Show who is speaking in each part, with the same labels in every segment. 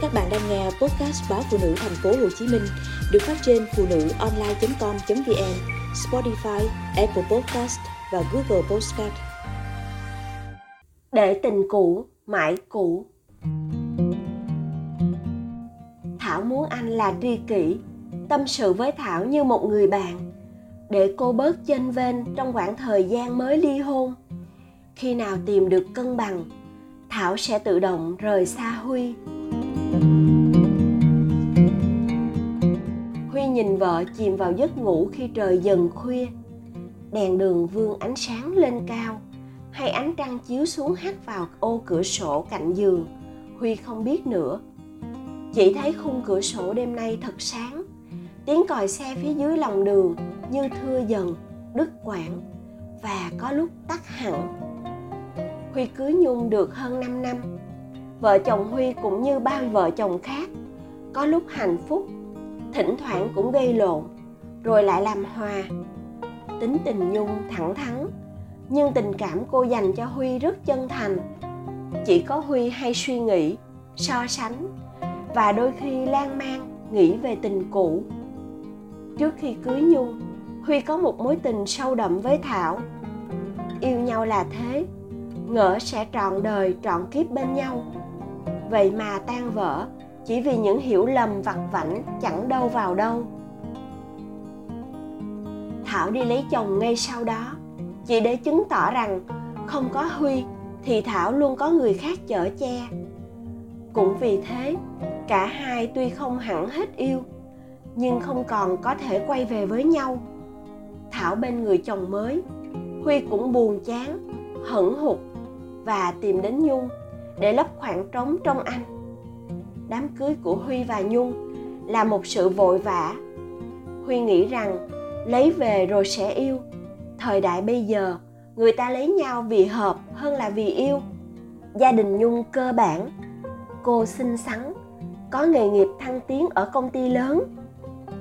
Speaker 1: Các bạn đang nghe podcast báo phụ nữ thành phố Hồ Chí Minh được phát trên phụ nữ online.com.vn, Spotify, Apple Podcast và Google Podcast.
Speaker 2: Để tình cũ mãi cũ. Thảo muốn anh là tri kỷ, tâm sự với Thảo như một người bạn, để cô bớt chênh vênh trong khoảng thời gian mới ly hôn. Khi nào tìm được cân bằng, Thảo sẽ tự động rời xa Huy. Nhìn vợ chìm vào giấc ngủ khi trời dần khuya. Đèn đường vương ánh sáng lên cao, hay ánh trăng chiếu xuống hắt vào ô cửa sổ cạnh giường. Huy không biết nữa. Chỉ thấy khung cửa sổ đêm nay thật sáng. Tiếng còi xe phía dưới lòng đường như thưa dần, đứt quãng và có lúc tắt hẳn. Huy cưới Nhung được hơn 5 năm. Vợ chồng Huy cũng như bao vợ chồng khác, có lúc hạnh phúc, thỉnh thoảng cũng gây lộn, rồi lại làm hòa. Tính tình Nhung thẳng thắn, nhưng tình cảm cô dành cho Huy rất chân thành. Chỉ có Huy hay suy nghĩ, so sánh và đôi khi lan man nghĩ về tình cũ. Trước khi cưới Nhung, Huy có một mối tình sâu đậm với Thảo. Yêu nhau là thế, ngỡ sẽ trọn đời trọn kiếp bên nhau. Vậy mà tan vỡ chỉ vì những hiểu lầm vặt vảnh chẳng đâu vào đâu. Thảo đi lấy chồng ngay sau đó, chỉ để chứng tỏ rằng không có Huy thì Thảo luôn có người khác chở che. Cũng vì thế, cả hai tuy không hẳn hết yêu, nhưng không còn có thể quay về với nhau. Thảo bên người chồng mới, Huy cũng buồn chán, hận hụt và tìm đến Nhung để lấp khoảng trống trong anh. Đám cưới của Huy và Nhung là một sự vội vã. Huy nghĩ rằng lấy về rồi sẽ yêu. Thời đại bây giờ, người ta lấy nhau vì hợp hơn là vì yêu. Gia đình Nhung cơ bản, cô xinh xắn, có nghề nghiệp thăng tiến ở công ty lớn.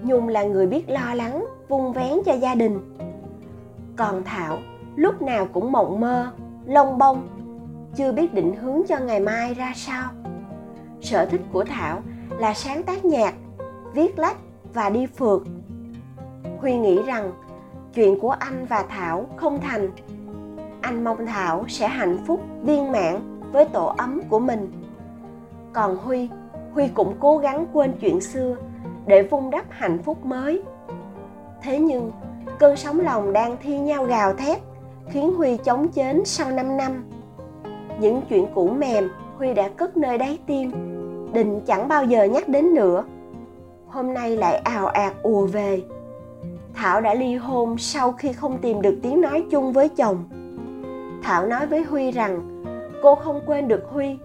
Speaker 2: Nhung là người biết lo lắng, vung vén cho gia đình. Còn Thảo lúc nào cũng mộng mơ, lông bông, chưa biết định hướng cho ngày mai ra sao. Sở thích của Thảo là sáng tác nhạc, viết lách và đi phượt. Huy nghĩ rằng chuyện của anh và Thảo không thành. Anh mong Thảo sẽ hạnh phúc viên mãn với tổ ấm của mình. Còn Huy, Huy cũng cố gắng quên chuyện xưa để vun đắp hạnh phúc mới. Thế nhưng, cơn sóng lòng đang thi nhau gào thét khiến Huy chống chến sau 5 năm. Những chuyện cũ mềm Huy đã cất nơi đáy tim, định chẳng bao giờ nhắc đến nữa. Hôm nay lại ào ạt ùa về. Thảo đã ly hôn sau khi không tìm được tiếng nói chung với chồng. Thảo nói với Huy rằng cô không quên được Huy,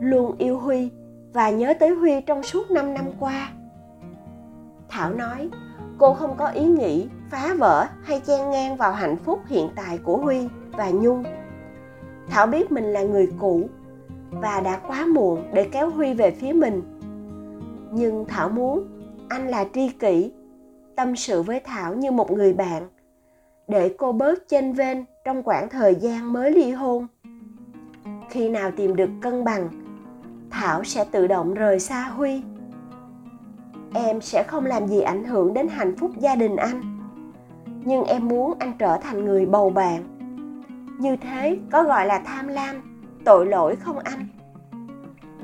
Speaker 2: luôn yêu Huy và nhớ tới Huy trong suốt 5 năm qua. Thảo nói cô không có ý nghĩ phá vỡ hay chen ngang vào hạnh phúc hiện tại của Huy và Nhung. Thảo biết mình là người cũ và đã quá muộn để kéo Huy về phía mình. Nhưng Thảo muốn anh là tri kỷ, tâm sự với Thảo như một người bạn, để cô bớt chênh vênh trong khoảng thời gian mới ly hôn. Khi nào tìm được cân bằng, Thảo sẽ tự động rời xa Huy. Em sẽ không làm gì ảnh hưởng đến hạnh phúc gia đình anh. Nhưng em muốn anh trở thành người bầu bạn. Như thế có gọi là tham lam tội lỗi không anh?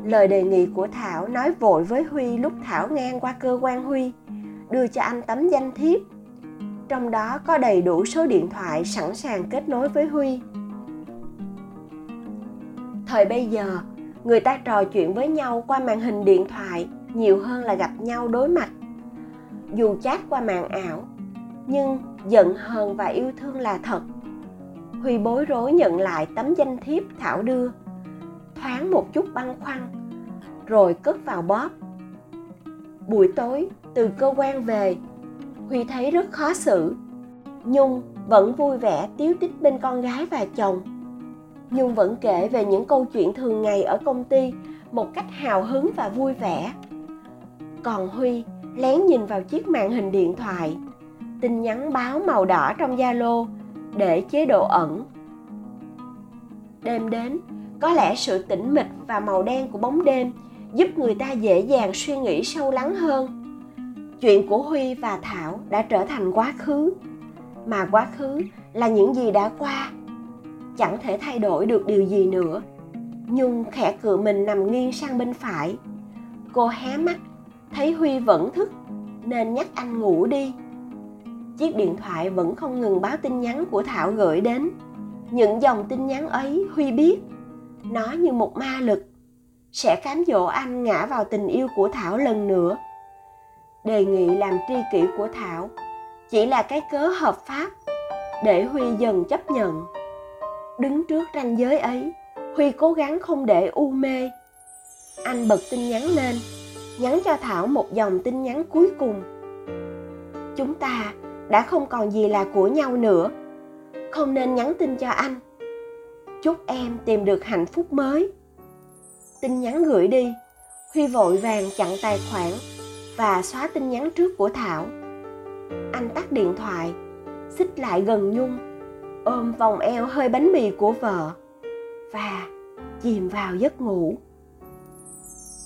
Speaker 2: Lời đề nghị của thảo nói vội với huy lúc thảo ngang qua cơ quan huy, đưa cho anh tấm danh thiếp. Trong đó có đầy đủ số điện thoại sẵn sàng kết nối với huy. Thời bây giờ, người ta trò chuyện với nhau qua màn hình điện thoại nhiều hơn là gặp nhau đối mặt. Dù chat qua màn ảo, nhưng giận hờn và yêu thương là thật. Huy bối rối nhận lại tấm danh thiếp Thảo đưa. Thoáng một chút băn khoăn, rồi cất vào bóp. Buổi tối, từ cơ quan về, Huy thấy rất khó xử. Nhung vẫn vui vẻ tiếu tích bên con gái và chồng. Nhung vẫn kể về những câu chuyện thường ngày ở công ty một cách hào hứng và vui vẻ. Còn Huy lén nhìn vào chiếc màn hình điện thoại, tin nhắn báo màu đỏ trong Zalo để chế độ ẩn. Đêm đến, có lẽ sự tĩnh mịch và màu đen của bóng đêm giúp người ta dễ dàng suy nghĩ sâu lắng hơn. Chuyện của huy và thảo đã trở thành quá khứ, mà quá khứ là những gì đã qua. Chẳng thể thay đổi được điều gì nữa. Nhung khẽ cựa mình nằm nghiêng sang bên phải. Cô hé mắt, thấy huy vẫn thức, nên nhắc anh ngủ đi chiếc điện thoại vẫn không ngừng báo tin nhắn của thảo gửi đến. Những dòng tin nhắn ấy huy biết. Nó như một ma lực. Sẽ cám dỗ anh ngã vào tình yêu của thảo lần nữa. Đề nghị làm tri kỷ của thảo chỉ là cái cớ hợp pháp để huy dần chấp nhận. Đứng trước ranh giới ấy, huy cố gắng không để u mê. Anh bật tin nhắn lên, nhắn cho thảo một dòng tin nhắn cuối cùng. Chúng ta đã không còn gì là của nhau nữa. Không nên nhắn tin cho anh. Chúc em tìm được hạnh phúc mới. Tin nhắn gửi đi. Huy vội vàng chặn tài khoản và xóa tin nhắn trước của thảo. Anh tắt điện thoại, xích lại gần nhung, ôm vòng eo hơi bánh mì của vợ và chìm vào giấc ngủ.